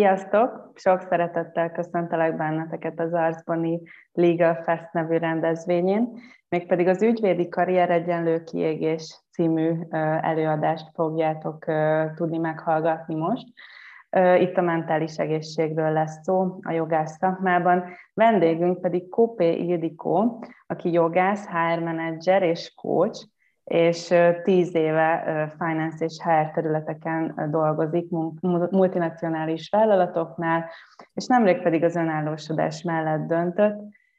Sziasztok! Sok szeretettel köszöntelek benneteket az Arcboni Legal Fest nevű rendezvényén, mégpedig az Ügyvédi Karrier Egyenlő Kiégés című előadást fogjátok tudni meghallgatni most. Itt a mentális egészségről lesz szó a jogász szakmában. Vendégünk pedig Kopé Ildikó, aki jogász, HR menedzser és coach, és tíz éve finance és HR területeken dolgozik multinacionális vállalatoknál, és nemrég pedig az önállósodás mellett döntött.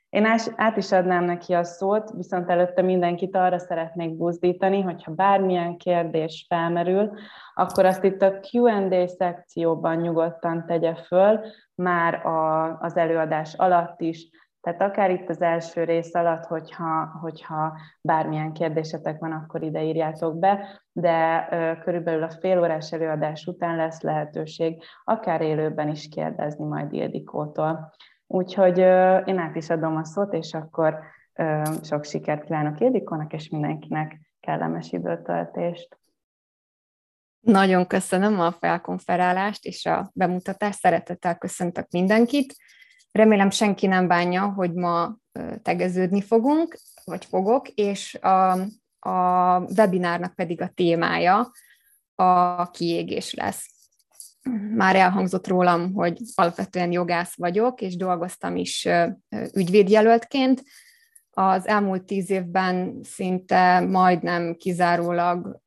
Én át is adnám neki a szót, viszont előtte mindenkit arra szeretnék buzdítani, hogyha bármilyen kérdés felmerül, akkor azt itt a Q&A szekcióban nyugodtan tegye föl, már a, az előadás alatt is, tehát akár itt az első rész alatt, hogyha, hogyha bármilyen kérdésetek van, akkor ide írjátok be, de körülbelül a fél órás előadás után lesz lehetőség akár élőben is kérdezni majd Ildikótól. Úgyhogy én át is adom a szót, és akkor sok sikert kívánok Ildikónak, és mindenkinek kellemes időtöltést. Nagyon köszönöm a felkonferálást és a bemutatást, szeretettel köszöntök mindenkit. Remélem senki nem bánja, hogy ma tegeződni fogunk, vagy fogok, és a, a webinárnak pedig a témája a kiégés lesz. Már elhangzott rólam, hogy alapvetően jogász vagyok, és dolgoztam is ügyvédjelöltként. Az elmúlt tíz évben szinte majdnem kizárólag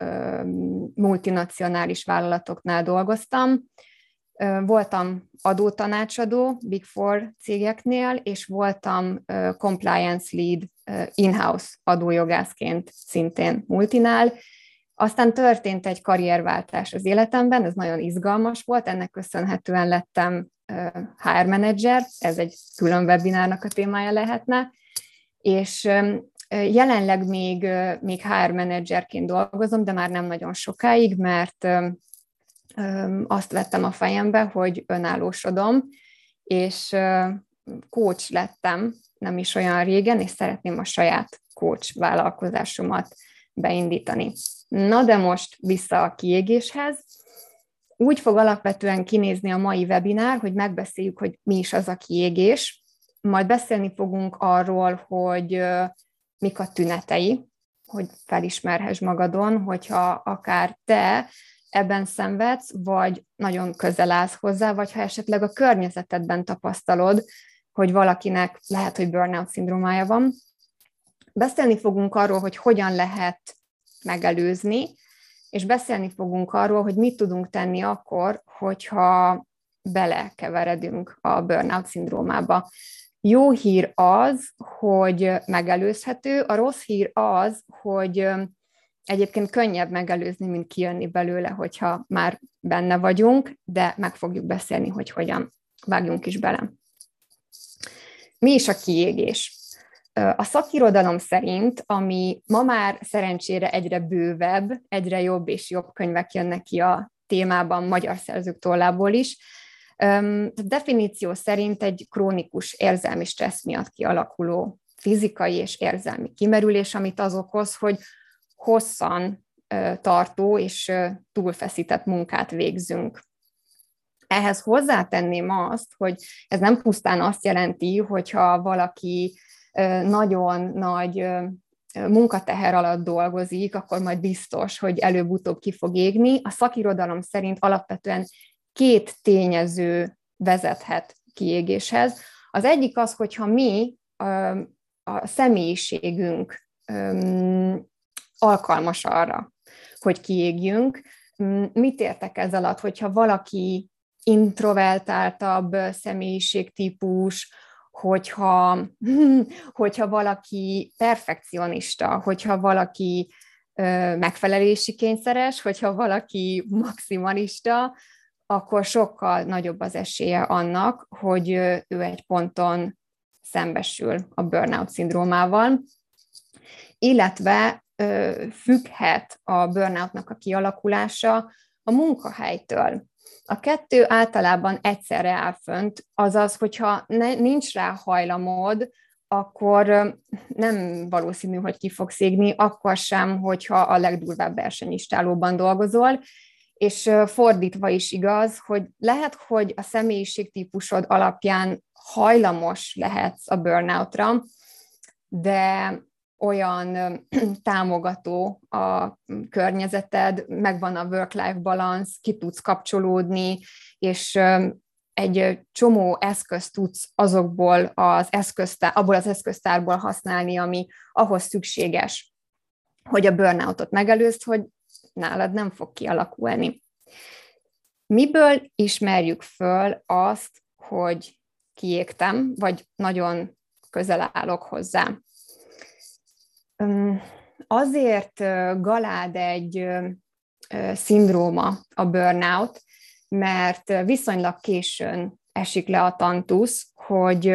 multinacionális vállalatoknál dolgoztam, Voltam adótanácsadó Big Four cégeknél, és voltam compliance lead in-house adójogászként szintén multinál. Aztán történt egy karrierváltás az életemben, ez nagyon izgalmas volt, ennek köszönhetően lettem HR manager, ez egy külön webinárnak a témája lehetne, és jelenleg még, még HR menedzserként dolgozom, de már nem nagyon sokáig, mert azt vettem a fejembe, hogy önállósodom, és coach lettem nem is olyan régen, és szeretném a saját coach vállalkozásomat beindítani. Na de most vissza a kiégéshez. Úgy fog alapvetően kinézni a mai webinár, hogy megbeszéljük, hogy mi is az a kiégés, majd beszélni fogunk arról, hogy mik a tünetei, hogy felismerhess magadon, hogyha akár te ebben szenvedsz, vagy nagyon közel állsz hozzá, vagy ha esetleg a környezetedben tapasztalod, hogy valakinek lehet, hogy burnout szindrómája van. Beszélni fogunk arról, hogy hogyan lehet megelőzni, és beszélni fogunk arról, hogy mit tudunk tenni akkor, hogyha belekeveredünk a burnout szindrómába. Jó hír az, hogy megelőzhető, a rossz hír az, hogy Egyébként könnyebb megelőzni, mint kijönni belőle, hogyha már benne vagyunk, de meg fogjuk beszélni, hogy hogyan vágjunk is bele. Mi is a kiégés? A szakirodalom szerint, ami ma már szerencsére egyre bővebb, egyre jobb és jobb könyvek jönnek ki a témában magyar szerzők tollából is, a definíció szerint egy krónikus érzelmi stressz miatt kialakuló fizikai és érzelmi kimerülés, amit az okoz, hogy hosszan tartó és túlfeszített munkát végzünk. Ehhez hozzátenném azt, hogy ez nem pusztán azt jelenti, hogyha valaki nagyon nagy munkateher alatt dolgozik, akkor majd biztos, hogy előbb-utóbb ki fog égni. A szakirodalom szerint alapvetően két tényező vezethet kiégéshez. Az egyik az, hogyha mi a személyiségünk alkalmas arra, hogy kiégjünk. Mm, mit értek ez alatt, hogyha valaki introvertáltabb személyiségtípus, hogyha, hogyha valaki perfekcionista, hogyha valaki megfelelési kényszeres, hogyha valaki maximalista, akkor sokkal nagyobb az esélye annak, hogy ő egy ponton szembesül a burnout szindrómával, illetve függhet a burnoutnak a kialakulása a munkahelytől. A kettő általában egyszerre áll fönt, azaz, hogyha ne, nincs rá hajlamod, akkor nem valószínű, hogy ki fogsz égni, akkor sem, hogyha a legdurvább versenyistálóban dolgozol, És fordítva is igaz, hogy lehet, hogy a személyiségtípusod alapján hajlamos lehetsz a burnoutra, de olyan támogató a környezeted, megvan a work-life balance, ki tudsz kapcsolódni, és egy csomó eszközt tudsz azokból az eszköztár, abból az eszköztárból használni, ami ahhoz szükséges, hogy a burnoutot megelőzd, hogy nálad nem fog kialakulni. Miből ismerjük föl azt, hogy kiégtem, vagy nagyon közel állok hozzá? Azért galád egy szindróma a burnout, mert viszonylag későn esik le a tantusz, hogy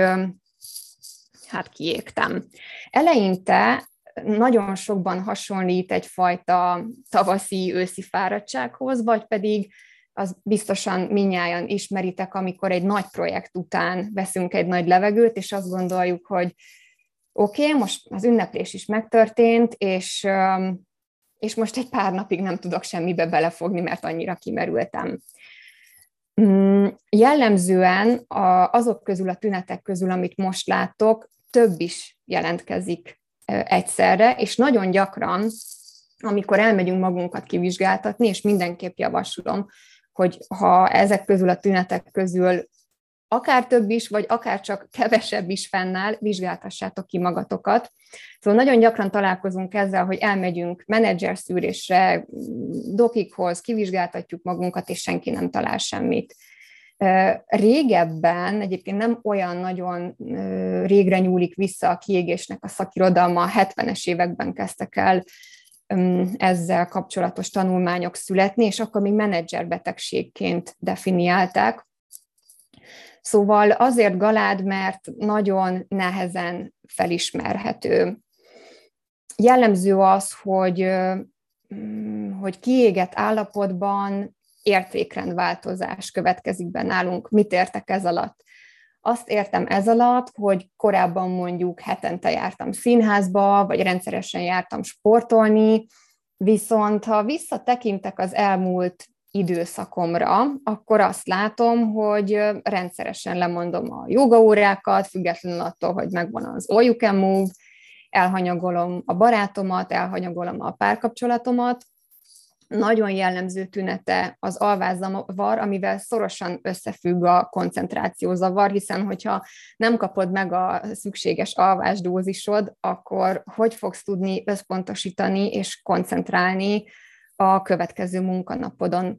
hát kiégtem. Eleinte nagyon sokban hasonlít egyfajta tavaszi, őszi fáradtsághoz, vagy pedig az biztosan minnyáján ismeritek, amikor egy nagy projekt után veszünk egy nagy levegőt, és azt gondoljuk, hogy oké, okay, most az ünneplés is megtörtént, és, és most egy pár napig nem tudok semmibe belefogni, mert annyira kimerültem. Mm, jellemzően azok közül, a tünetek közül, amit most látok, több is jelentkezik egyszerre, és nagyon gyakran, amikor elmegyünk magunkat kivizsgáltatni, és mindenképp javaslom, hogy ha ezek közül a tünetek közül akár több is, vagy akár csak kevesebb is fennáll, vizsgáltassátok ki magatokat. Szóval nagyon gyakran találkozunk ezzel, hogy elmegyünk menedzser szűrésre, dokikhoz, kivizsgáltatjuk magunkat, és senki nem talál semmit. Régebben, egyébként nem olyan nagyon régre nyúlik vissza a kiégésnek a szakirodalma, a 70-es években kezdtek el ezzel kapcsolatos tanulmányok születni, és akkor még menedzserbetegségként definiálták. Szóval azért galád, mert nagyon nehezen felismerhető. Jellemző az, hogy, hogy kiégett állapotban értékrendváltozás következik be nálunk. Mit értek ez alatt? Azt értem ez alatt, hogy korábban mondjuk hetente jártam színházba, vagy rendszeresen jártam sportolni, viszont ha visszatekintek az elmúlt időszakomra, akkor azt látom, hogy rendszeresen lemondom a jogaórákat, függetlenül attól, hogy megvan az All You Can Move, elhanyagolom a barátomat, elhanyagolom a párkapcsolatomat, nagyon jellemző tünete az alvázzavar, amivel szorosan összefügg a koncentrációzavar, hiszen hogyha nem kapod meg a szükséges alvásdózisod, akkor hogy fogsz tudni összpontosítani és koncentrálni a következő munkanapodon.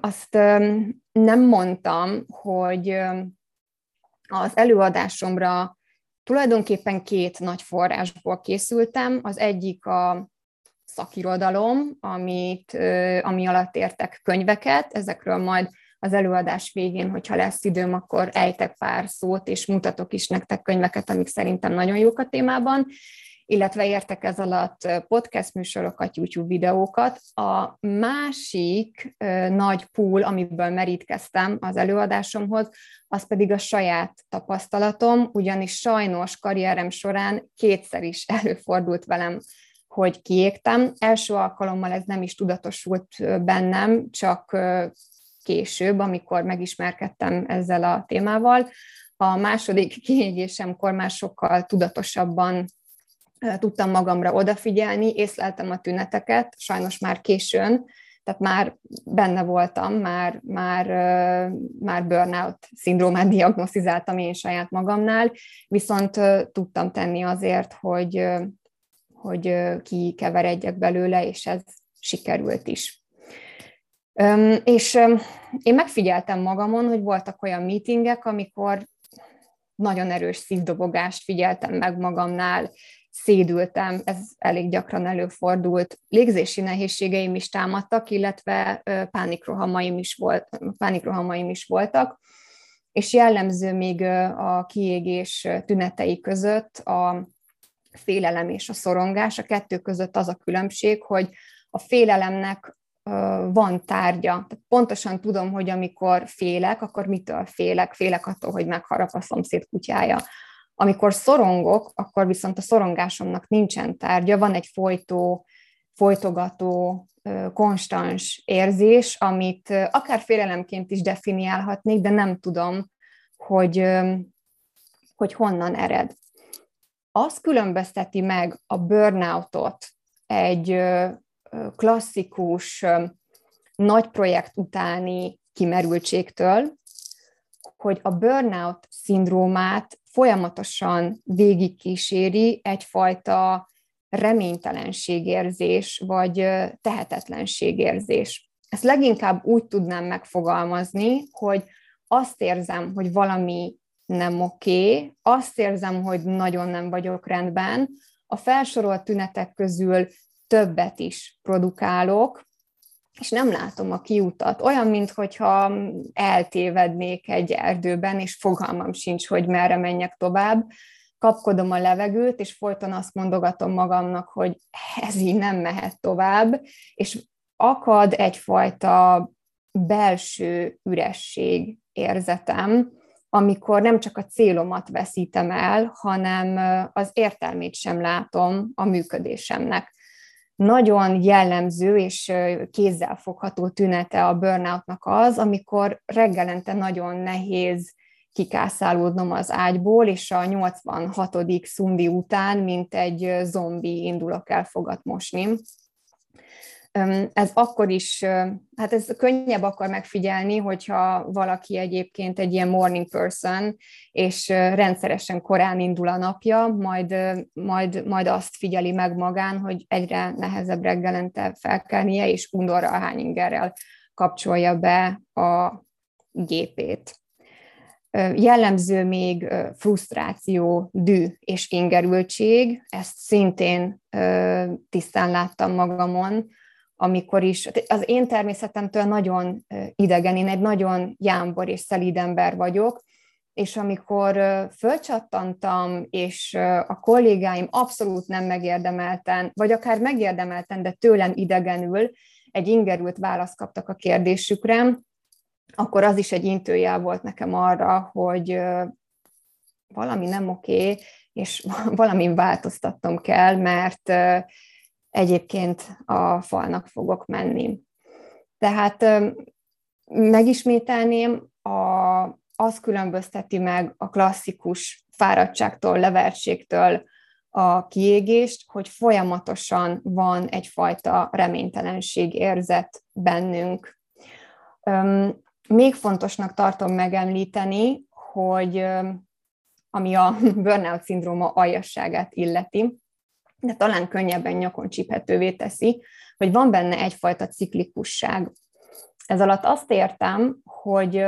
Azt nem mondtam, hogy az előadásomra tulajdonképpen két nagy forrásból készültem. Az egyik a szakirodalom, amit, ami alatt értek könyveket, ezekről majd az előadás végén, hogyha lesz időm, akkor ejtek pár szót, és mutatok is nektek könyveket, amik szerintem nagyon jók a témában, illetve értek ez alatt podcast műsorokat, YouTube videókat. A másik nagy pool, amiből merítkeztem az előadásomhoz, az pedig a saját tapasztalatom, ugyanis sajnos karrierem során kétszer is előfordult velem hogy kiégtem. Első alkalommal ez nem is tudatosult bennem, csak később, amikor megismerkedtem ezzel a témával. A második kiégésemkor már sokkal tudatosabban tudtam magamra odafigyelni, észleltem a tüneteket, sajnos már későn, tehát már benne voltam, már, már, már burnout szindrómát diagnosztizáltam én saját magamnál, viszont tudtam tenni azért, hogy, hogy kikeveredjek belőle, és ez sikerült is. És én megfigyeltem magamon, hogy voltak olyan meetingek, amikor nagyon erős szívdobogást figyeltem meg magamnál, szédültem, ez elég gyakran előfordult. Légzési nehézségeim is támadtak, illetve pánikrohamaim is, volt, pánikrohamaim is voltak, és jellemző még a kiégés tünetei között a félelem és a szorongás. A kettő között az a különbség, hogy a félelemnek van tárgya. Tehát pontosan tudom, hogy amikor félek, akkor mitől félek? Félek attól, hogy megharap a szomszéd kutyája. Amikor szorongok, akkor viszont a szorongásomnak nincsen tárgya, van egy folytó folytogató, konstans érzés, amit akár félelemként is definiálhatnék, de nem tudom, hogy, hogy honnan ered. Az különbözteti meg a burnoutot egy klasszikus nagy projekt utáni kimerültségtől, hogy a burnout szindrómát folyamatosan végigkíséri egyfajta reménytelenségérzés, vagy tehetetlenségérzés. Ezt leginkább úgy tudnám megfogalmazni, hogy azt érzem, hogy valami nem oké, azt érzem, hogy nagyon nem vagyok rendben, a felsorolt tünetek közül többet is produkálok, és nem látom a kiutat. Olyan, mintha eltévednék egy erdőben, és fogalmam sincs, hogy merre menjek tovább. Kapkodom a levegőt, és folyton azt mondogatom magamnak, hogy ez így nem mehet tovább, és akad egyfajta belső üresség érzetem, amikor nem csak a célomat veszítem el, hanem az értelmét sem látom a működésemnek nagyon jellemző és kézzelfogható tünete a burnoutnak az, amikor reggelente nagyon nehéz kikászálódnom az ágyból, és a 86. szundi után, mint egy zombi indulok el fogat mosni. Ez akkor is, hát ez könnyebb akkor megfigyelni, hogyha valaki egyébként egy ilyen morning person, és rendszeresen korán indul a napja, majd, majd, majd azt figyeli meg magán, hogy egyre nehezebb reggelente felkelnie, és undorra a hányingerrel kapcsolja be a gépét. Jellemző még frusztráció, dű és ingerültség, ezt szintén tisztán láttam magamon, amikor is, az én természetemtől nagyon idegen, én egy nagyon jámbor és szelíd ember vagyok, és amikor fölcsattantam, és a kollégáim abszolút nem megérdemelten, vagy akár megérdemelten, de tőlem idegenül egy ingerült választ kaptak a kérdésükre, akkor az is egy intőjel volt nekem arra, hogy valami nem oké, és valami változtatnom kell, mert egyébként a falnak fogok menni. Tehát megismételném, a, az különbözteti meg a klasszikus fáradtságtól, levertségtől a kiégést, hogy folyamatosan van egyfajta reménytelenség érzet bennünk. Még fontosnak tartom megemlíteni, hogy ami a burnout szindróma aljasságát illeti, de talán könnyebben nyakon csíphetővé teszi, hogy van benne egyfajta ciklikusság. Ez alatt azt értem, hogy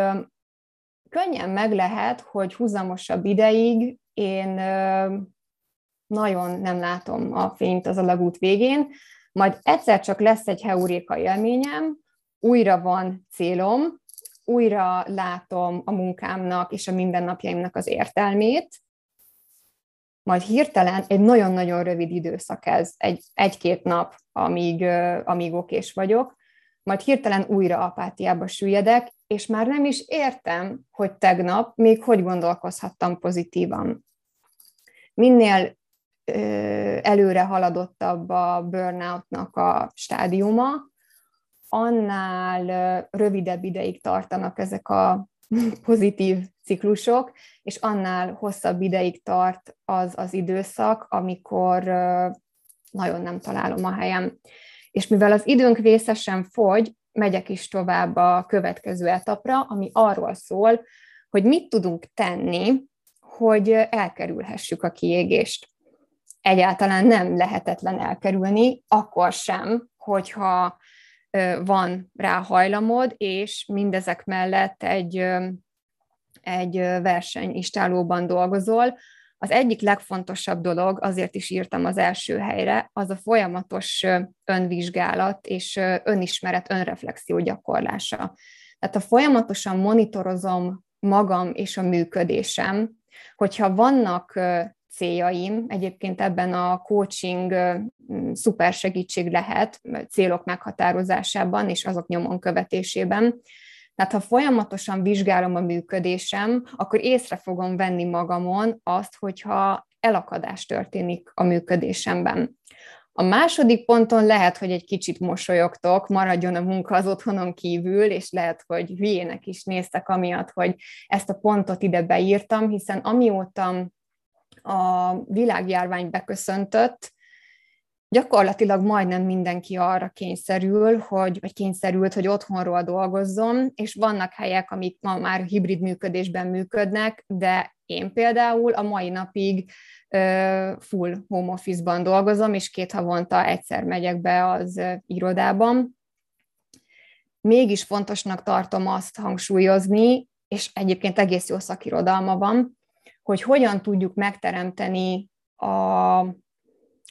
könnyen meg lehet, hogy húzamosabb ideig én nagyon nem látom a fényt az alagút végén, majd egyszer csak lesz egy heuréka élményem, újra van célom, újra látom a munkámnak és a mindennapjaimnak az értelmét, majd hirtelen egy nagyon-nagyon rövid időszak ez, egy, egy-két nap, amíg, amíg okés vagyok, majd hirtelen újra apátiába süllyedek, és már nem is értem, hogy tegnap még hogy gondolkozhattam pozitívan. Minél ö, előre haladottabb a burnoutnak a stádiuma, annál rövidebb ideig tartanak ezek a pozitív ciklusok, és annál hosszabb ideig tart az az időszak, amikor nagyon nem találom a helyem. És mivel az időnk vészesen fogy, megyek is tovább a következő etapra, ami arról szól, hogy mit tudunk tenni, hogy elkerülhessük a kiégést. Egyáltalán nem lehetetlen elkerülni, akkor sem, hogyha van rá hajlamod, és mindezek mellett egy, egy versenyistálóban dolgozol. Az egyik legfontosabb dolog, azért is írtam az első helyre, az a folyamatos önvizsgálat és önismeret, önreflexió gyakorlása. Tehát ha folyamatosan monitorozom magam és a működésem, hogyha vannak céljaim. Egyébként ebben a coaching szuper segítség lehet célok meghatározásában és azok nyomon követésében. Tehát ha folyamatosan vizsgálom a működésem, akkor észre fogom venni magamon azt, hogyha elakadás történik a működésemben. A második ponton lehet, hogy egy kicsit mosolyogtok, maradjon a munka az otthonon kívül, és lehet, hogy hülyének is néztek amiatt, hogy ezt a pontot ide beírtam, hiszen amióta a világjárvány beköszöntött, gyakorlatilag majdnem mindenki arra kényszerül, hogy, vagy kényszerült, hogy otthonról dolgozzon, és vannak helyek, amik ma már hibrid működésben működnek, de én például a mai napig full home office-ban dolgozom, és két havonta egyszer megyek be az irodában. Mégis fontosnak tartom azt hangsúlyozni, és egyébként egész jó szakirodalma van, hogy hogyan tudjuk megteremteni a,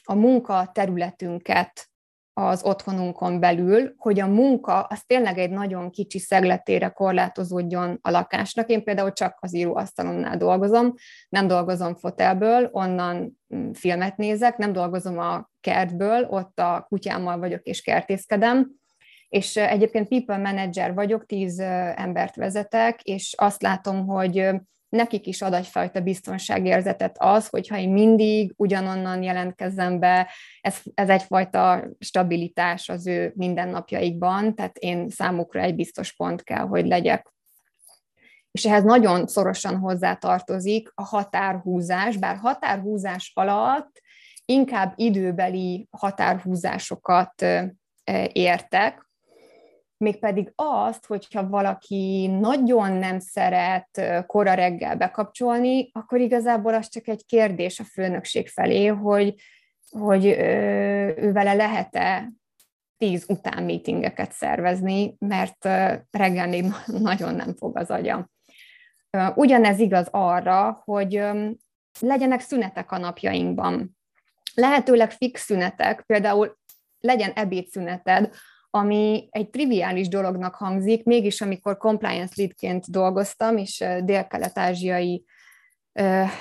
a munka területünket az otthonunkon belül, hogy a munka az tényleg egy nagyon kicsi szegletére korlátozódjon a lakásnak. Én például csak az íróasztalonnál dolgozom, nem dolgozom fotelből, onnan mm, filmet nézek, nem dolgozom a kertből, ott a kutyámmal vagyok és kertészkedem, és egyébként people manager vagyok, tíz embert vezetek, és azt látom, hogy nekik is ad egyfajta biztonságérzetet az, hogyha én mindig ugyanonnan jelentkezem be, ez, ez egyfajta stabilitás az ő mindennapjaikban, tehát én számukra egy biztos pont kell, hogy legyek. És ehhez nagyon szorosan hozzátartozik a határhúzás, bár határhúzás alatt inkább időbeli határhúzásokat értek, mégpedig azt, hogyha valaki nagyon nem szeret kora reggel bekapcsolni, akkor igazából az csak egy kérdés a főnökség felé, hogy, hogy ő vele lehet-e tíz után meetingeket szervezni, mert reggel nagyon nem fog az agya. Ugyanez igaz arra, hogy legyenek szünetek a napjainkban. Lehetőleg fix szünetek, például legyen ebédszüneted, ami egy triviális dolognak hangzik, mégis amikor compliance leadként dolgoztam, és dél-kelet-ázsiai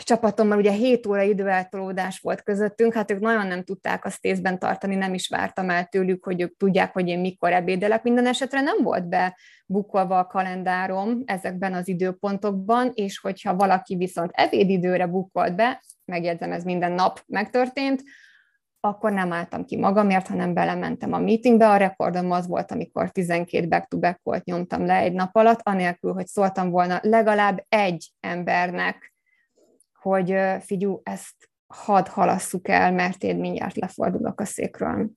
csapatommal ugye 7 óra időeltolódás volt közöttünk, hát ők nagyon nem tudták azt észben tartani, nem is vártam el tőlük, hogy ők tudják, hogy én mikor ebédelek. Minden esetre nem volt be bukolva a kalendárom ezekben az időpontokban, és hogyha valaki viszont ebédidőre bukolt be, megjegyzem, ez minden nap megtörtént, akkor nem álltam ki magamért, hanem belementem a meetingbe. A rekordom az volt, amikor 12 back-to-back volt nyomtam le egy nap alatt, anélkül, hogy szóltam volna legalább egy embernek, hogy figyú, ezt hadd halasszuk el, mert én mindjárt lefordulok a székről.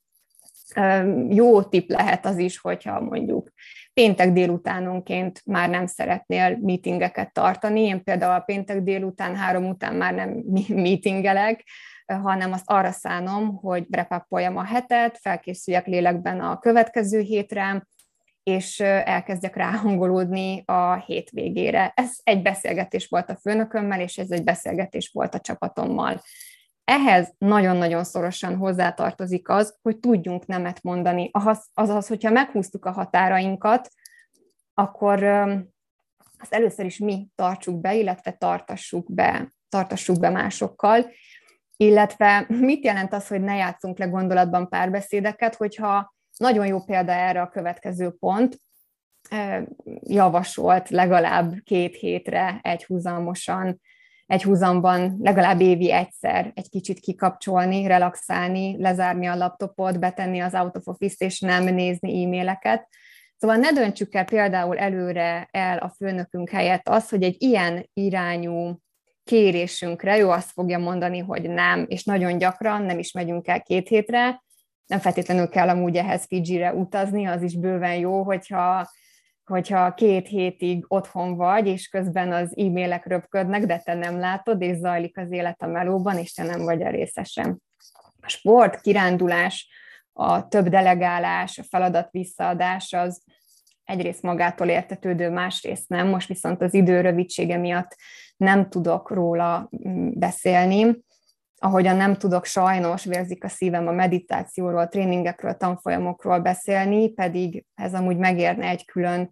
Jó tip lehet az is, hogyha mondjuk péntek délutánonként már nem szeretnél meetingeket tartani. Én például a péntek délután, három után már nem meetingelek, hanem azt arra szánom, hogy repappoljam a hetet, felkészüljek lélekben a következő hétre, és elkezdjek ráhangolódni a hétvégére. Ez egy beszélgetés volt a főnökömmel, és ez egy beszélgetés volt a csapatommal. Ehhez nagyon-nagyon szorosan hozzátartozik az, hogy tudjunk nemet mondani. Azaz, hogyha meghúztuk a határainkat, akkor azt először is mi tartsuk be, illetve tartassuk be, tartassuk be másokkal, illetve mit jelent az, hogy ne játszunk le gondolatban párbeszédeket, hogyha nagyon jó példa erre a következő pont, javasolt legalább két hétre egy húzamosan, egy húzamban legalább évi egyszer egy kicsit kikapcsolni, relaxálni, lezárni a laptopot, betenni az out of office és nem nézni e-maileket. Szóval ne döntsük el például előre el a főnökünk helyett azt, hogy egy ilyen irányú kérésünkre, jó azt fogja mondani, hogy nem, és nagyon gyakran nem is megyünk el két hétre, nem feltétlenül kell amúgy ehhez Fiji-re utazni, az is bőven jó, hogyha, hogyha két hétig otthon vagy, és közben az e-mailek röpködnek, de te nem látod, és zajlik az élet a melóban, és te nem vagy a részesen. A sport, kirándulás, a több delegálás, a feladat visszaadás az egyrészt magától értetődő, másrészt nem. Most viszont az idő rövidsége miatt nem tudok róla mm, beszélni, ahogyan nem tudok sajnos, vérzik a szívem a meditációról, tréningekről, tanfolyamokról beszélni, pedig ez amúgy megérne egy külön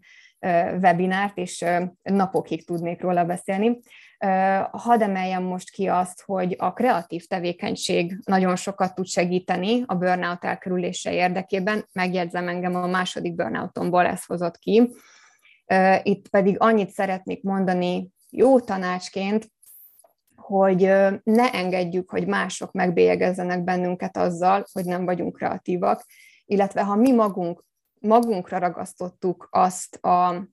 webinárt, és napokig tudnék róla beszélni. Hadd emeljem most ki azt, hogy a kreatív tevékenység nagyon sokat tud segíteni a burnout elkerülése érdekében. Megjegyzem engem a második burnoutomból ez hozott ki. Itt pedig annyit szeretnék mondani jó tanácsként, hogy ne engedjük, hogy mások megbélyegezzenek bennünket azzal, hogy nem vagyunk kreatívak, illetve ha mi magunk, magunkra ragasztottuk azt a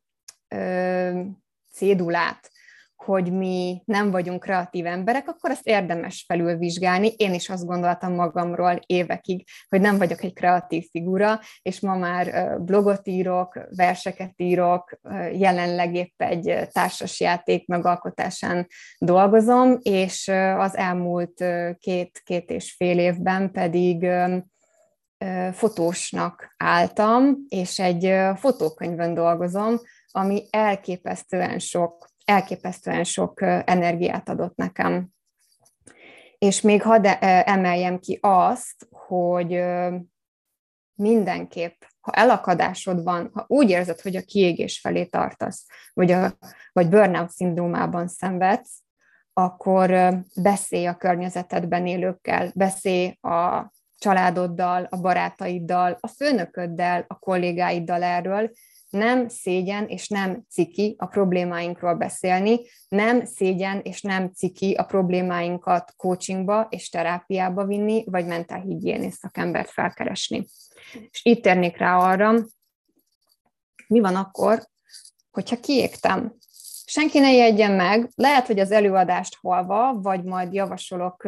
ö, cédulát, hogy mi nem vagyunk kreatív emberek, akkor ezt érdemes felülvizsgálni. Én is azt gondoltam magamról évekig, hogy nem vagyok egy kreatív figura, és ma már blogot írok, verseket írok, jelenleg épp egy társasjáték megalkotásán dolgozom, és az elmúlt két, két és fél évben pedig fotósnak álltam, és egy fotókönyvön dolgozom, ami elképesztően sok elképesztően sok energiát adott nekem. És még hadd emeljem ki azt, hogy mindenképp, ha elakadásod van, ha úgy érzed, hogy a kiégés felé tartasz, vagy, a, vagy burnout szindrómában szenvedsz, akkor beszélj a környezetedben élőkkel, beszélj a családoddal, a barátaiddal, a főnököddel, a kollégáiddal erről, nem szégyen és nem ciki a problémáinkról beszélni, nem szégyen és nem ciki a problémáinkat coachingba és terápiába vinni, vagy mentálhigiénész szakembert felkeresni. És itt térnék rá arra, mi van akkor, hogyha kiégtem. Senki ne jegyen meg, lehet, hogy az előadást halva, vagy majd javasolok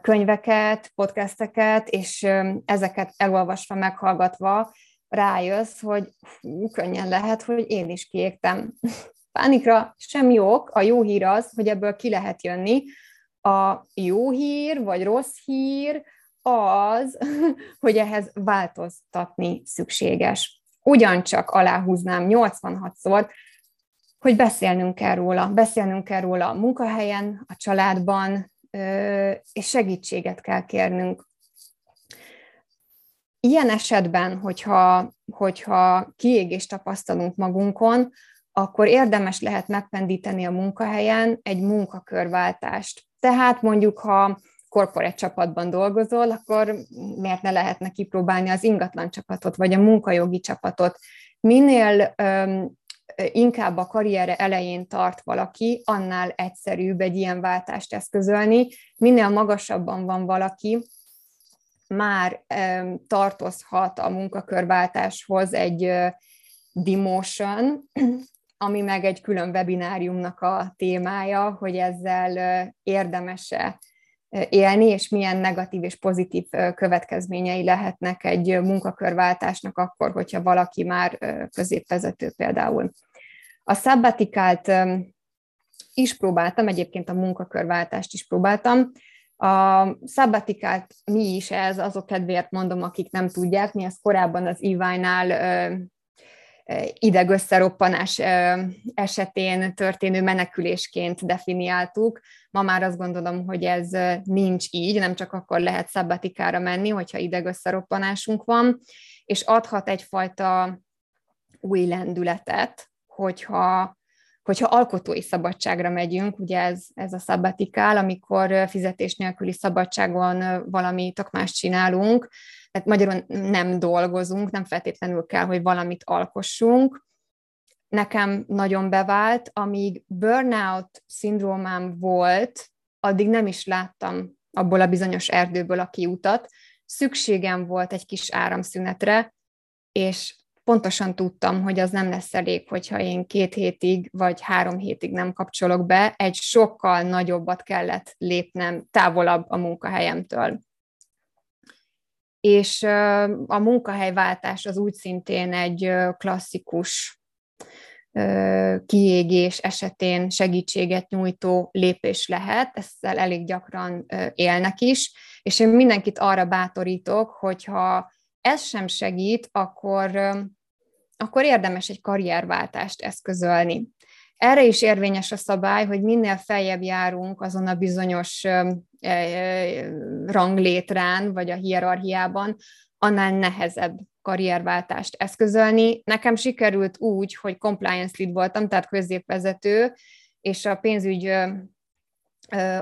könyveket, podcasteket, és ezeket elolvasva, meghallgatva rájössz, hogy hú, könnyen lehet, hogy én is kiégtem. Pánikra semmi ok, a jó hír az, hogy ebből ki lehet jönni. A jó hír, vagy rossz hír az, hogy ehhez változtatni szükséges. Ugyancsak aláhúznám 86-szor, hogy beszélnünk kell róla. Beszélnünk kell róla a munkahelyen, a családban, és segítséget kell kérnünk ilyen esetben, hogyha, hogyha kiégést tapasztalunk magunkon, akkor érdemes lehet megpendíteni a munkahelyen egy munkakörváltást. Tehát mondjuk, ha korporát csapatban dolgozol, akkor miért ne lehetne kipróbálni az ingatlan csapatot, vagy a munkajogi csapatot. Minél öm, inkább a karriere elején tart valaki, annál egyszerűbb egy ilyen váltást eszközölni. Minél magasabban van valaki, már tartozhat a munkakörváltáshoz egy demotion, ami meg egy külön webináriumnak a témája, hogy ezzel érdemese élni, és milyen negatív és pozitív következményei lehetnek egy munkakörváltásnak akkor, hogyha valaki már középvezető például. A szabbatikált is próbáltam, egyébként a munkakörváltást is próbáltam, a szabbatikát mi is ez, azok kedvéért mondom, akik nem tudják, mi ezt korábban az EY-nál idegösszeroppanás esetén történő menekülésként definiáltuk. Ma már azt gondolom, hogy ez nincs így, nem csak akkor lehet szabbatikára menni, hogyha idegösszeroppanásunk van, és adhat egyfajta új lendületet, hogyha hogyha alkotói szabadságra megyünk, ugye ez, ez a szabbatikál, amikor fizetés nélküli szabadságon valami tök más csinálunk, tehát magyarul nem dolgozunk, nem feltétlenül kell, hogy valamit alkossunk. Nekem nagyon bevált, amíg burnout szindrómám volt, addig nem is láttam abból a bizonyos erdőből a kiutat. Szükségem volt egy kis áramszünetre, és pontosan tudtam, hogy az nem lesz elég, hogyha én két hétig vagy három hétig nem kapcsolok be, egy sokkal nagyobbat kellett lépnem távolabb a munkahelyemtől. És a munkahelyváltás az úgy szintén egy klasszikus kiégés esetén segítséget nyújtó lépés lehet, ezzel elég gyakran élnek is, és én mindenkit arra bátorítok, hogyha ez sem segít, akkor, akkor érdemes egy karrierváltást eszközölni. Erre is érvényes a szabály, hogy minél feljebb járunk azon a bizonyos ranglétrán, vagy a hierarchiában, annál nehezebb karrierváltást eszközölni. Nekem sikerült úgy, hogy compliance lead voltam, tehát középvezető, és a pénzügy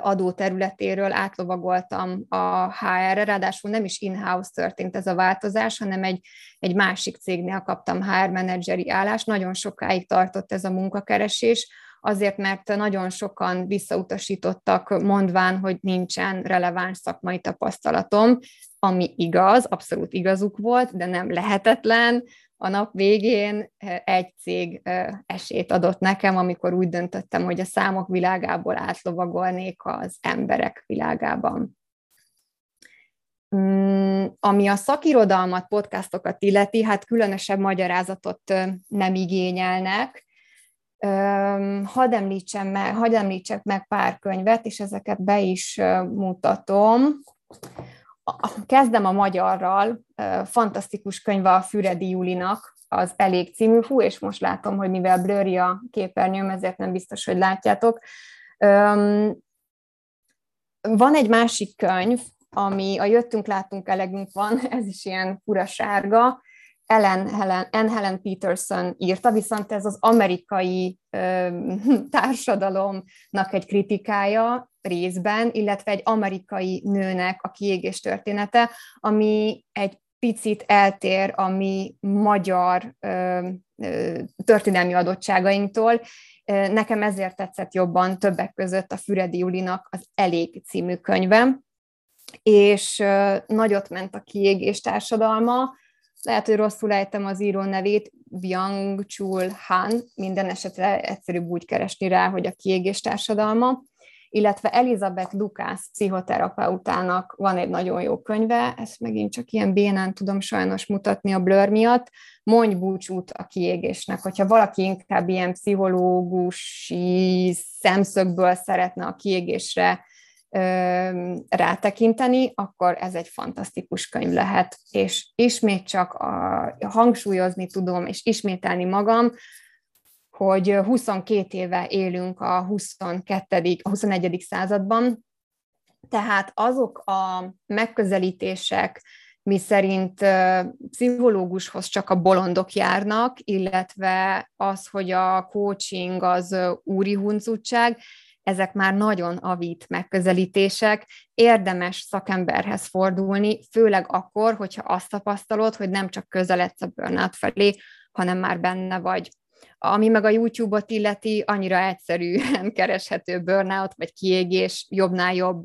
adó területéről átlovagoltam a HR-re, ráadásul nem is in-house történt ez a változás, hanem egy, egy másik cégnél kaptam HR menedzseri állást. Nagyon sokáig tartott ez a munkakeresés, azért mert nagyon sokan visszautasítottak, mondván, hogy nincsen releváns szakmai tapasztalatom, ami igaz, abszolút igazuk volt, de nem lehetetlen. A nap végén egy cég esélyt adott nekem, amikor úgy döntöttem, hogy a számok világából átlovagolnék az emberek világában. Mm, ami a szakirodalmat, podcastokat illeti, hát különösebb magyarázatot nem igényelnek. Hadd, említsem meg, hadd említsek meg pár könyvet, és ezeket be is mutatom. Kezdem a magyarral, fantasztikus könyve a Füredi Julinak, az Elég című, hú, és most látom, hogy mivel blurry a képernyőm, ezért nem biztos, hogy látjátok. Van egy másik könyv, ami a Jöttünk, láttunk, elegünk van, ez is ilyen fura sárga, Ellen Helen, Ann Helen Peterson írta, viszont ez az amerikai ö, társadalomnak egy kritikája részben, illetve egy amerikai nőnek a kiégés története, ami egy picit eltér a mi magyar ö, ö, történelmi adottságainktól. Nekem ezért tetszett jobban többek között a Füredi Julinak az Elég című könyve, és nagyot ment a kiégés társadalma, lehet, hogy rosszul ejtem az író nevét, Byung Chul Han, minden esetre egyszerűbb úgy keresni rá, hogy a kiégés társadalma, illetve Elizabeth Lukász pszichoterapeutának van egy nagyon jó könyve, ezt megint csak ilyen bénán tudom sajnos mutatni a blur miatt, Mondj búcsút a kiégésnek, hogyha valaki inkább ilyen pszichológusi szemszögből szeretne a kiégésre rátekinteni, akkor ez egy fantasztikus könyv lehet. És ismét csak a, hangsúlyozni tudom, és ismételni magam, hogy 22 éve élünk a 22. a 21. században, tehát azok a megközelítések, mi szerint pszichológushoz csak a bolondok járnak, illetve az, hogy a coaching az úri huncutság, ezek már nagyon avít megközelítések, érdemes szakemberhez fordulni, főleg akkor, hogyha azt tapasztalod, hogy nem csak közeledsz a burnout felé, hanem már benne vagy. Ami meg a YouTube-ot illeti, annyira egyszerűen kereshető burnout, vagy kiégés, jobbnál jobb,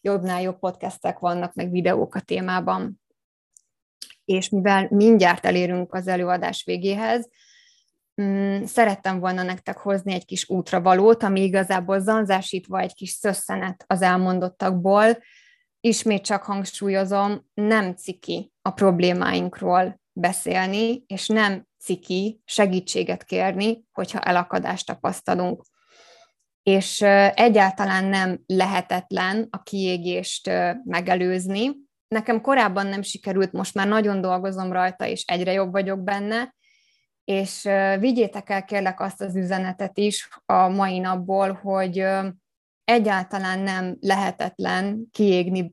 jobbnál jobb podcastek vannak, meg videók a témában. És mivel mindjárt elérünk az előadás végéhez, Mm, szerettem volna nektek hozni egy kis útravalót, ami igazából zanzásítva egy kis szösszenet az elmondottakból. Ismét csak hangsúlyozom, nem ciki a problémáinkról beszélni, és nem ciki segítséget kérni, hogyha elakadást tapasztalunk. És egyáltalán nem lehetetlen a kiégést megelőzni. Nekem korábban nem sikerült, most már nagyon dolgozom rajta, és egyre jobb vagyok benne, és vigyétek el kérlek azt az üzenetet is a mai napból, hogy egyáltalán nem lehetetlen kiégni,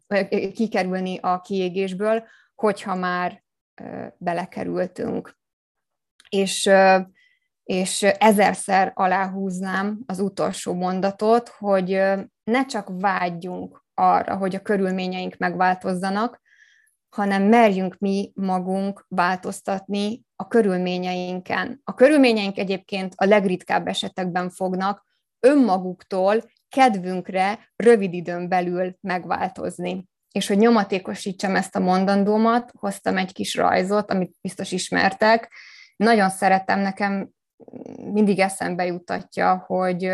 kikerülni a kiégésből, hogyha már belekerültünk. És, és ezerszer aláhúznám az utolsó mondatot, hogy ne csak vágyjunk arra, hogy a körülményeink megváltozzanak, hanem merjünk mi magunk változtatni a körülményeinken. A körülményeink egyébként a legritkább esetekben fognak önmaguktól kedvünkre rövid időn belül megváltozni. És hogy nyomatékosítsam ezt a mondandómat, hoztam egy kis rajzot, amit biztos ismertek. Nagyon szeretem, nekem mindig eszembe jutatja, hogy,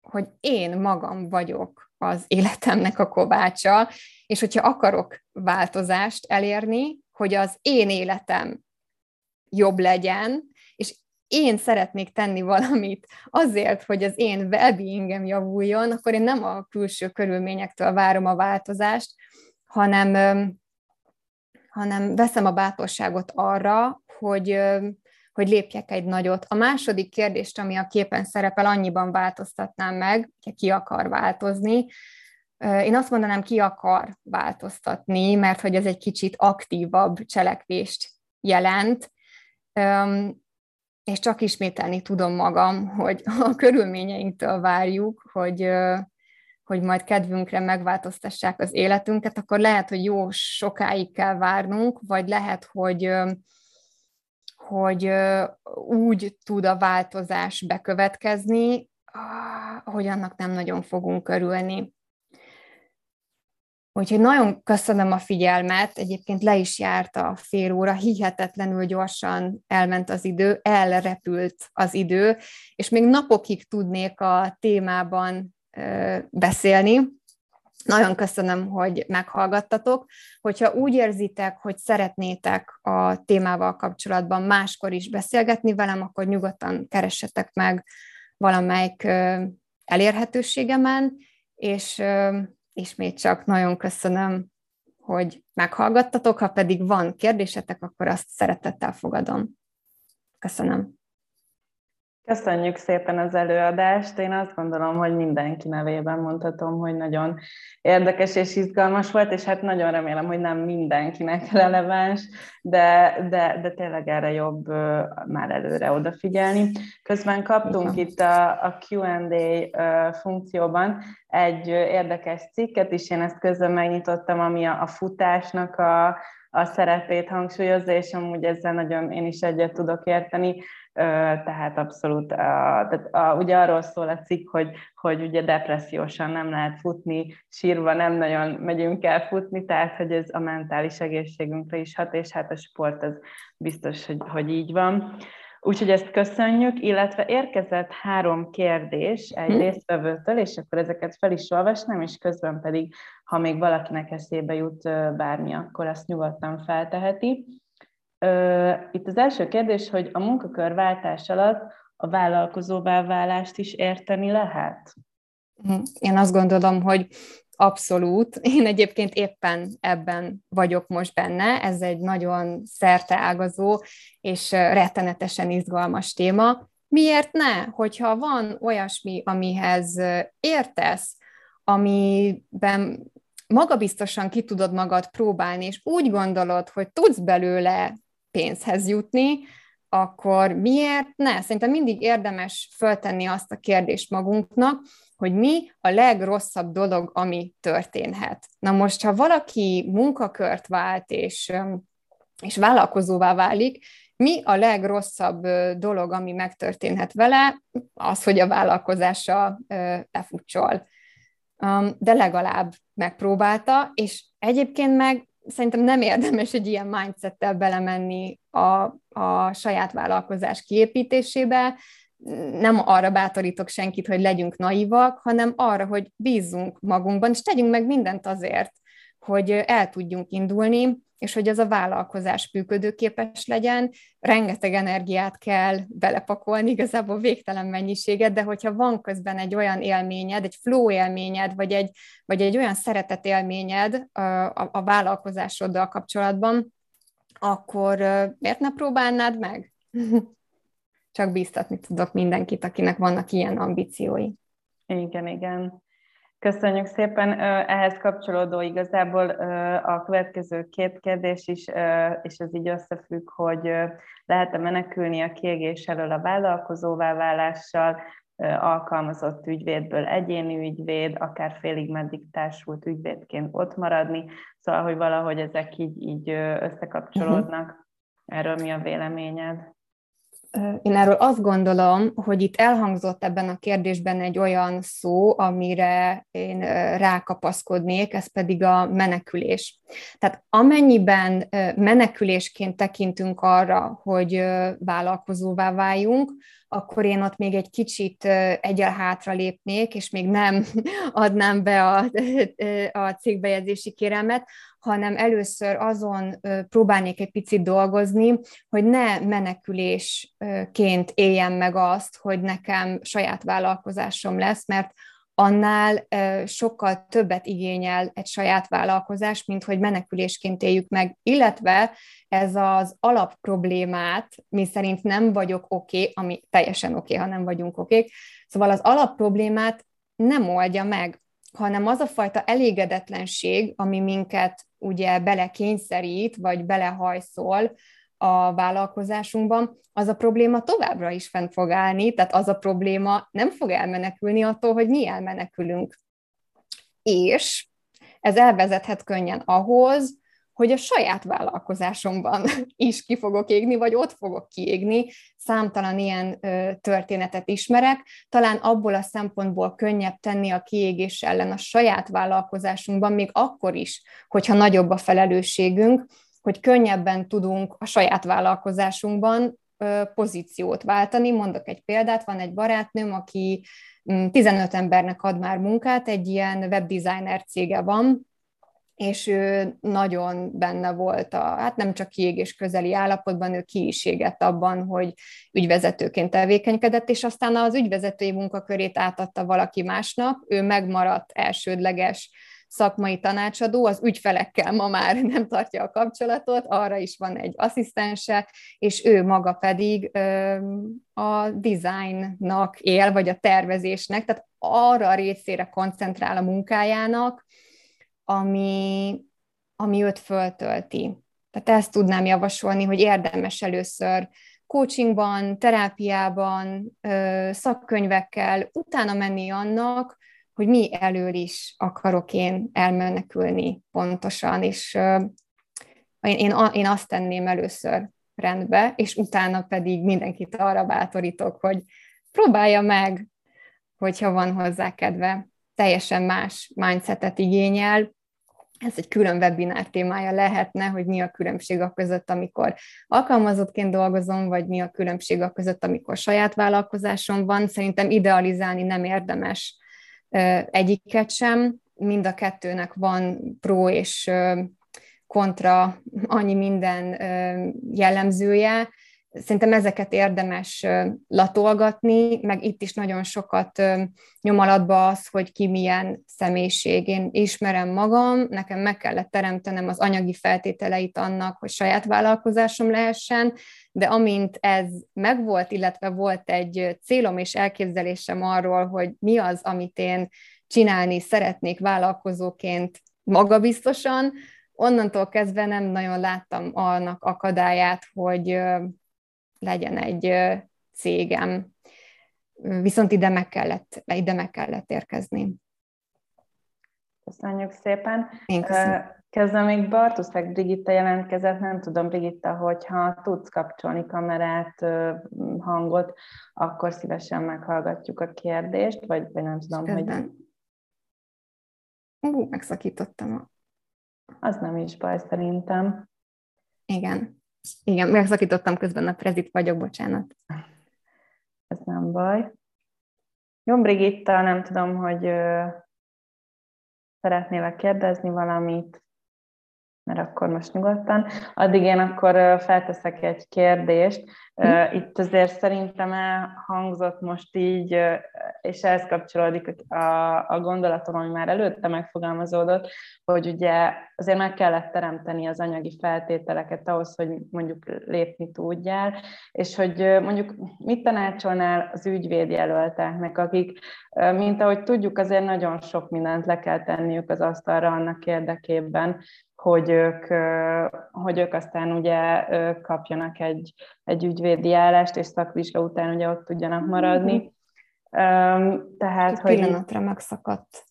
hogy én magam vagyok az életemnek a kovácsa, és hogyha akarok változást elérni, hogy az én életem jobb legyen, és én szeretnék tenni valamit azért, hogy az én well javuljon, akkor én nem a külső körülményektől várom a változást, hanem, hanem veszem a bátorságot arra, hogy, hogy lépjek egy nagyot. A második kérdést, ami a képen szerepel, annyiban változtatnám meg, ki akar változni. Én azt mondanám, ki akar változtatni, mert hogy ez egy kicsit aktívabb cselekvést jelent, és csak ismételni tudom magam, hogy a körülményeinktől várjuk, hogy, hogy majd kedvünkre megváltoztassák az életünket, akkor lehet, hogy jó sokáig kell várnunk, vagy lehet, hogy, hogy úgy tud a változás bekövetkezni, hogy annak nem nagyon fogunk örülni. Úgyhogy nagyon köszönöm a figyelmet, egyébként le is járt a fél óra, hihetetlenül gyorsan elment az idő, elrepült az idő, és még napokig tudnék a témában beszélni. Nagyon köszönöm, hogy meghallgattatok. Hogyha úgy érzitek, hogy szeretnétek a témával kapcsolatban máskor is beszélgetni velem, akkor nyugodtan keressetek meg valamelyik elérhetőségemen, és ismét csak nagyon köszönöm, hogy meghallgattatok, ha pedig van kérdésetek, akkor azt szeretettel fogadom. Köszönöm. Köszönjük szépen az előadást. Én azt gondolom, hogy mindenki nevében mondhatom, hogy nagyon érdekes és izgalmas volt, és hát nagyon remélem, hogy nem mindenkinek releváns, de, de, de tényleg erre jobb már előre odafigyelni. Közben kaptunk itt a, a Q&A funkcióban egy érdekes cikket is, én ezt közben megnyitottam, ami a, a futásnak a, a szerepét hangsúlyozza, és amúgy ezzel nagyon én is egyet tudok érteni tehát abszolút, tehát a, ugye arról szól a cikk, hogy, hogy ugye depressziósan nem lehet futni, sírva nem nagyon megyünk el futni, tehát hogy ez a mentális egészségünkre is hat, és hát a sport az biztos, hogy, hogy így van. Úgyhogy ezt köszönjük, illetve érkezett három kérdés egy hmm. résztvevőtől, és akkor ezeket fel is olvasnám, és közben pedig, ha még valakinek eszébe jut bármi, akkor azt nyugodtan felteheti. Itt az első kérdés, hogy a munkakörváltás alatt a vállalkozóvá válást is érteni lehet? Hm, én azt gondolom, hogy abszolút. Én egyébként éppen ebben vagyok most benne. Ez egy nagyon szerteágazó és rettenetesen izgalmas téma. Miért ne? Hogyha van olyasmi, amihez értesz, amiben magabiztosan ki tudod magad próbálni, és úgy gondolod, hogy tudsz belőle pénzhez jutni, akkor miért ne? Szerintem mindig érdemes föltenni azt a kérdést magunknak, hogy mi a legrosszabb dolog, ami történhet. Na most, ha valaki munkakört vált és, és vállalkozóvá válik, mi a legrosszabb dolog, ami megtörténhet vele? Az, hogy a vállalkozása lefutsol. De legalább megpróbálta, és egyébként meg szerintem nem érdemes egy ilyen mindsettel belemenni a, a saját vállalkozás kiépítésébe. Nem arra bátorítok senkit, hogy legyünk naivak, hanem arra, hogy bízzunk magunkban, és tegyünk meg mindent azért, hogy el tudjunk indulni, és hogy az a vállalkozás működőképes legyen, rengeteg energiát kell belepakolni, igazából végtelen mennyiséget, de hogyha van közben egy olyan élményed, egy flow élményed, vagy egy, vagy egy olyan szeretet élményed a, a, a vállalkozásoddal kapcsolatban, akkor miért ne próbálnád meg? Csak bíztatni tudok mindenkit, akinek vannak ilyen ambíciói. Igen, igen. Köszönjük szépen. Ehhez kapcsolódó igazából a következő két kérdés is, és ez így összefügg, hogy lehet-e menekülni a kiégés elől a vállalkozóvá válással, alkalmazott ügyvédből egyéni ügyvéd, akár félig meddig társult ügyvédként ott maradni, szóval, hogy valahogy ezek így, így összekapcsolódnak. Uh-huh. Erről mi a véleményed? Én erről azt gondolom, hogy itt elhangzott ebben a kérdésben egy olyan szó, amire én rákapaszkodnék, ez pedig a menekülés. Tehát amennyiben menekülésként tekintünk arra, hogy vállalkozóvá váljunk, akkor én ott még egy kicsit egyel hátra lépnék, és még nem adnám be a, a cégbejegyzési kérelmet, hanem először azon próbálnék egy picit dolgozni, hogy ne menekülésként éljem meg azt, hogy nekem saját vállalkozásom lesz, mert annál sokkal többet igényel egy saját vállalkozás, mint hogy menekülésként éljük meg, illetve ez az alapproblémát, mi szerint nem vagyok oké, okay, ami teljesen oké, okay, ha nem vagyunk oké, okay. szóval az alapproblémát nem oldja meg, hanem az a fajta elégedetlenség, ami minket ugye belekényszerít, vagy belehajszol a vállalkozásunkban, az a probléma továbbra is fent fog állni, tehát az a probléma nem fog elmenekülni attól, hogy mi elmenekülünk. És ez elvezethet könnyen ahhoz, hogy a saját vállalkozásomban is ki fogok égni, vagy ott fogok kiégni. Számtalan ilyen ö, történetet ismerek. Talán abból a szempontból könnyebb tenni a kiégés ellen a saját vállalkozásunkban, még akkor is, hogyha nagyobb a felelősségünk, hogy könnyebben tudunk a saját vállalkozásunkban ö, pozíciót váltani. Mondok egy példát, van egy barátnőm, aki 15 mm, embernek ad már munkát, egy ilyen webdesigner cége van, és ő nagyon benne volt, a, hát nem csak kiégés közeli állapotban, ő ki abban, hogy ügyvezetőként tevékenykedett, és aztán az ügyvezetői munkakörét átadta valaki másnak, ő megmaradt elsődleges szakmai tanácsadó, az ügyfelekkel ma már nem tartja a kapcsolatot, arra is van egy asszisztense, és ő maga pedig a designnak él, vagy a tervezésnek, tehát arra a részére koncentrál a munkájának, ami, ami őt föltölti. Tehát ezt tudnám javasolni, hogy érdemes először coachingban, terápiában, szakkönyvekkel utána menni annak, hogy mi elől is akarok én elmenekülni pontosan, és én, én, azt tenném először rendbe, és utána pedig mindenkit arra bátorítok, hogy próbálja meg, hogyha van hozzá kedve teljesen más mindsetet igényel. Ez egy külön webinár témája lehetne, hogy mi a különbség a között, amikor alkalmazottként dolgozom, vagy mi a különbség a között, amikor saját vállalkozásom van. Szerintem idealizálni nem érdemes egyiket sem. Mind a kettőnek van pro és kontra annyi minden jellemzője, Szerintem ezeket érdemes latolgatni, meg itt is nagyon sokat nyom alatba az, hogy ki milyen személyiség. Én ismerem magam, nekem meg kellett teremtenem az anyagi feltételeit annak, hogy saját vállalkozásom lehessen, de amint ez megvolt, illetve volt egy célom és elképzelésem arról, hogy mi az, amit én csinálni szeretnék vállalkozóként magabiztosan, onnantól kezdve nem nagyon láttam annak akadályát, hogy legyen egy cégem. Viszont ide meg kellett, ide meg kellett érkezni. Köszönjük szépen. Én köszönöm. Kezdem még Bartuszek Brigitta jelentkezett, nem tudom, Brigitta, hogyha tudsz kapcsolni kamerát, hangot, akkor szívesen meghallgatjuk a kérdést, vagy, vagy nem tudom, Közben. hogy... Ú, megszakítottam a... Az nem is baj, szerintem. Igen. Igen, megszakítottam közben a prezit vagyok, bocsánat. Ez nem baj. Jó, Brigitta, nem tudom, hogy szeretnél kérdezni valamit, mert akkor most nyugodtan. Addig én akkor felteszek egy kérdést. Hm. Itt azért szerintem elhangzott most így, és ehhez kapcsolódik a, a gondolatom, ami már előtte megfogalmazódott, hogy ugye azért meg kellett teremteni az anyagi feltételeket ahhoz, hogy mondjuk lépni tudjál, és hogy mondjuk mit tanácsolnál az ügyvédjelölteknek, akik, mint ahogy tudjuk, azért nagyon sok mindent le kell tenniük az asztalra annak érdekében, hogy ők, hogy ők aztán ugye kapjanak egy, egy ügyvédi állást, és szakvizsga után ugye ott tudjanak maradni. Tehát, Egy hogy... pillanatra megszakadt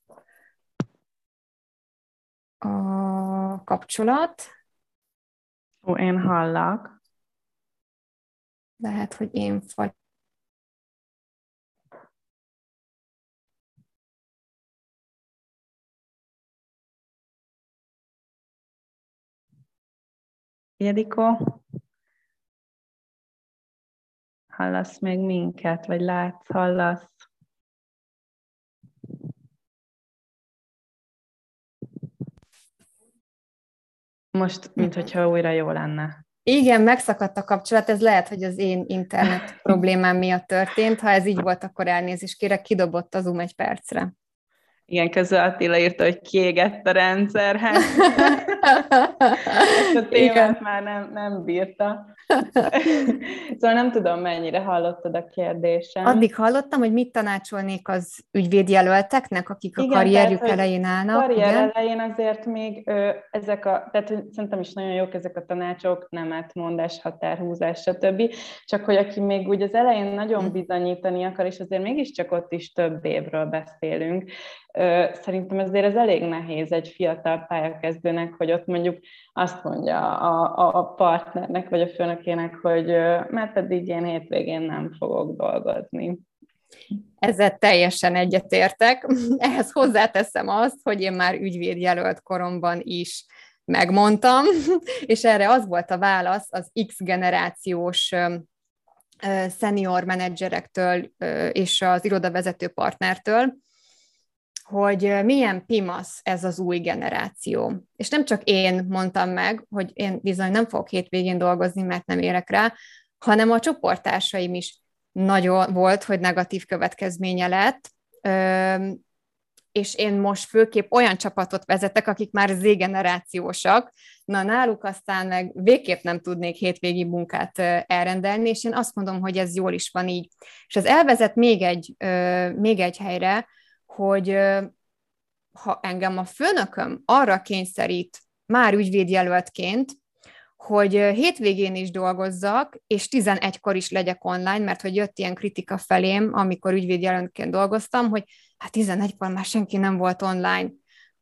a kapcsolat. Ó, én hallak. Lehet, hogy én vagy Jediko, hallasz még minket, vagy látsz, hallasz? Most, mint hogyha újra jó lenne. Igen, megszakadt a kapcsolat, ez lehet, hogy az én internet problémám miatt történt. Ha ez így volt, akkor elnézést kérek, kidobott az Zoom egy percre. Igen, közül Attila írta, hogy kiégett a rendszer. Hát, a témát Igen. már nem, nem bírta. szóval nem tudom, mennyire hallottad a kérdésem. Addig hallottam, hogy mit tanácsolnék az ügyvédjelölteknek, akik igen, a karrierjük tehát, elején állnak. A karrier igen? elején azért még ö, ezek a, tehát szerintem is nagyon jók ezek a tanácsok, nemetmondás, határhúzás, stb. Csak hogy aki még úgy az elején nagyon hm. bizonyítani akar, és azért mégiscsak ott is több évről beszélünk, szerintem ezért ez elég nehéz egy fiatal pályakezdőnek, hogy ott mondjuk azt mondja a, a partnernek vagy a főnökének, hogy mert pedig én hétvégén nem fogok dolgozni. Ezzel teljesen egyetértek. Ehhez hozzáteszem azt, hogy én már ügyvédjelölt koromban is megmondtam, és erre az volt a válasz az X generációs senior menedzserektől és az irodavezető partnertől, hogy milyen pimasz ez az új generáció. És nem csak én mondtam meg, hogy én bizony nem fogok hétvégén dolgozni, mert nem érek rá, hanem a csoporttársaim is nagyon volt, hogy negatív következménye lett, és én most főképp olyan csapatot vezetek, akik már Z-generációsak, na náluk aztán meg végképp nem tudnék hétvégi munkát elrendelni, és én azt mondom, hogy ez jól is van így. És ez elvezet még egy, még egy helyre, hogy ha engem a főnököm arra kényszerít, már ügyvédjelöltként, hogy hétvégén is dolgozzak, és 11-kor is legyek online, mert hogy jött ilyen kritika felém, amikor ügyvédjelöltként dolgoztam, hogy hát 11-kor már senki nem volt online.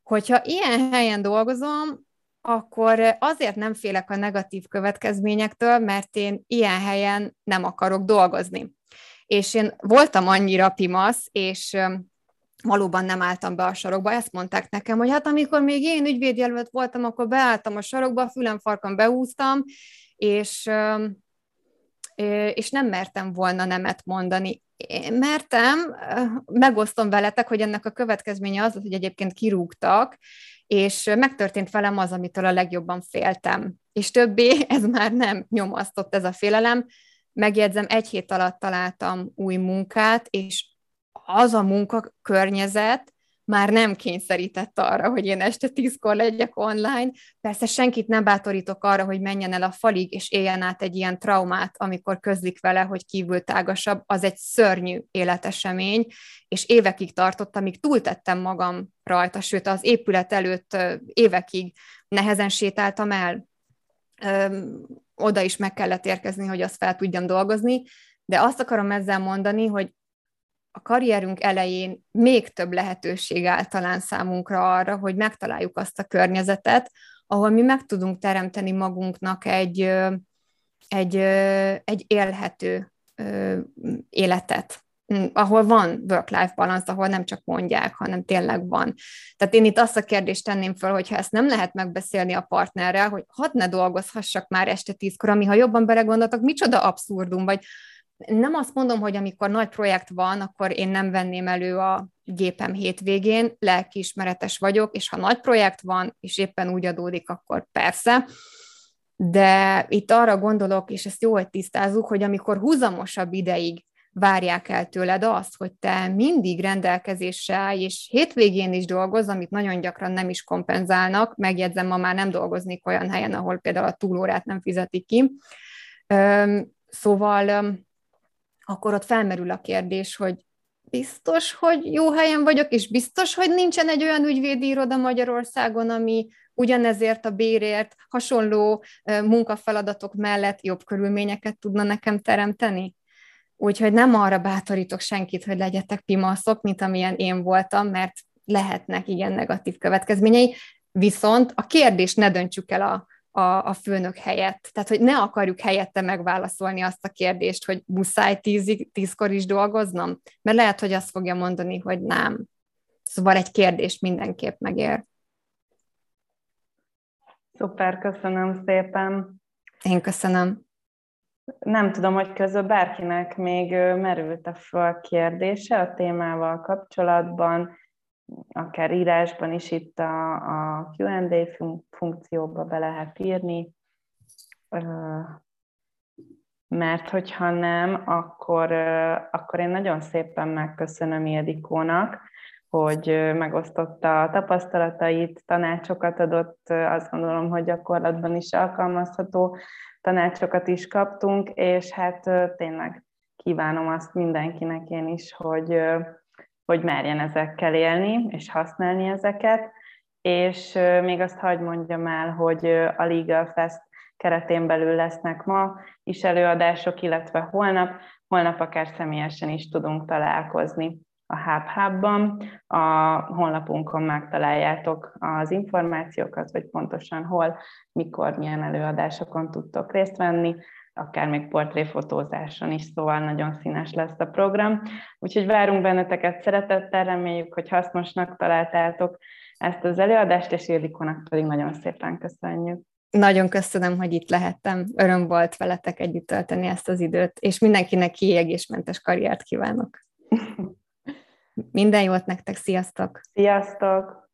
Hogyha ilyen helyen dolgozom, akkor azért nem félek a negatív következményektől, mert én ilyen helyen nem akarok dolgozni. És én voltam annyira pimasz, és valóban nem álltam be a sarokba. Ezt mondták nekem, hogy hát amikor még én ügyvédjelölt voltam, akkor beálltam a sarokba, fülem farkon beúztam, és, és nem mertem volna nemet mondani. Én mertem, megosztom veletek, hogy ennek a következménye az, hogy egyébként kirúgtak, és megtörtént velem az, amitől a legjobban féltem. És többé ez már nem nyomasztott ez a félelem. Megjegyzem, egy hét alatt találtam új munkát, és az a munkakörnyezet már nem kényszerített arra, hogy én este tízkor legyek online. Persze senkit nem bátorítok arra, hogy menjen el a falig, és éljen át egy ilyen traumát, amikor közlik vele, hogy kívül tágasabb, az egy szörnyű életesemény, és évekig tartott, amíg túltettem magam rajta, sőt az épület előtt évekig nehezen sétáltam el, oda is meg kellett érkezni, hogy azt fel tudjam dolgozni, de azt akarom ezzel mondani, hogy a karrierünk elején még több lehetőség áll talán számunkra arra, hogy megtaláljuk azt a környezetet, ahol mi meg tudunk teremteni magunknak egy, egy, egy élhető életet, ahol van work-life balance, ahol nem csak mondják, hanem tényleg van. Tehát én itt azt a kérdést tenném föl, hogyha ezt nem lehet megbeszélni a partnerrel, hogy hadd ne dolgozhassak már este tízkor, ami ha jobban belegondoltak, micsoda abszurdum, vagy nem azt mondom, hogy amikor nagy projekt van, akkor én nem venném elő a gépem hétvégén, lelkiismeretes vagyok, és ha nagy projekt van, és éppen úgy adódik, akkor persze. De itt arra gondolok, és ezt jó, hogy tisztázzuk, hogy amikor húzamosabb ideig várják el tőled azt, hogy te mindig rendelkezésre állj, és hétvégén is dolgoz, amit nagyon gyakran nem is kompenzálnak, megjegyzem, ma már nem dolgoznék olyan helyen, ahol például a túlórát nem fizetik ki. Szóval akkor ott felmerül a kérdés, hogy biztos, hogy jó helyen vagyok, és biztos, hogy nincsen egy olyan ügyvédi iroda Magyarországon, ami ugyanezért a bérért hasonló munkafeladatok mellett jobb körülményeket tudna nekem teremteni? Úgyhogy nem arra bátorítok senkit, hogy legyetek pimaszok, mint amilyen én voltam, mert lehetnek igen negatív következményei, viszont a kérdést ne döntsük el a a, a főnök helyett. Tehát, hogy ne akarjuk helyette megválaszolni azt a kérdést, hogy muszáj tízig, tízkor is dolgoznom, mert lehet, hogy azt fogja mondani, hogy nem. Szóval egy kérdés mindenképp megér. Szuper, köszönöm szépen. Én köszönöm. Nem tudom, hogy közül bárkinek még merült a föl kérdése a témával kapcsolatban, akár írásban is itt a, a Q&A funkcióba be lehet írni, mert hogyha nem, akkor, akkor én nagyon szépen megköszönöm Ildikónak, hogy megosztotta a tapasztalatait, tanácsokat adott, azt gondolom, hogy gyakorlatban is alkalmazható tanácsokat is kaptunk, és hát tényleg kívánom azt mindenkinek én is, hogy, hogy merjen ezekkel élni, és használni ezeket. És még azt hagyd mondjam el, hogy a Legal Fest keretén belül lesznek ma is előadások, illetve holnap, holnap akár személyesen is tudunk találkozni a Hub Hubban. A honlapunkon megtaláljátok az információkat, hogy pontosan hol, mikor, milyen előadásokon tudtok részt venni akár még portréfotózáson is, szóval nagyon színes lesz a program. Úgyhogy várunk benneteket szeretettel, reméljük, hogy hasznosnak találtátok ezt az előadást, és Ildikónak pedig nagyon szépen köszönjük. Nagyon köszönöm, hogy itt lehettem. Öröm volt veletek együtt tölteni ezt az időt, és mindenkinek kiégésmentes karriert kívánok. Minden jót nektek, sziasztok! Sziasztok!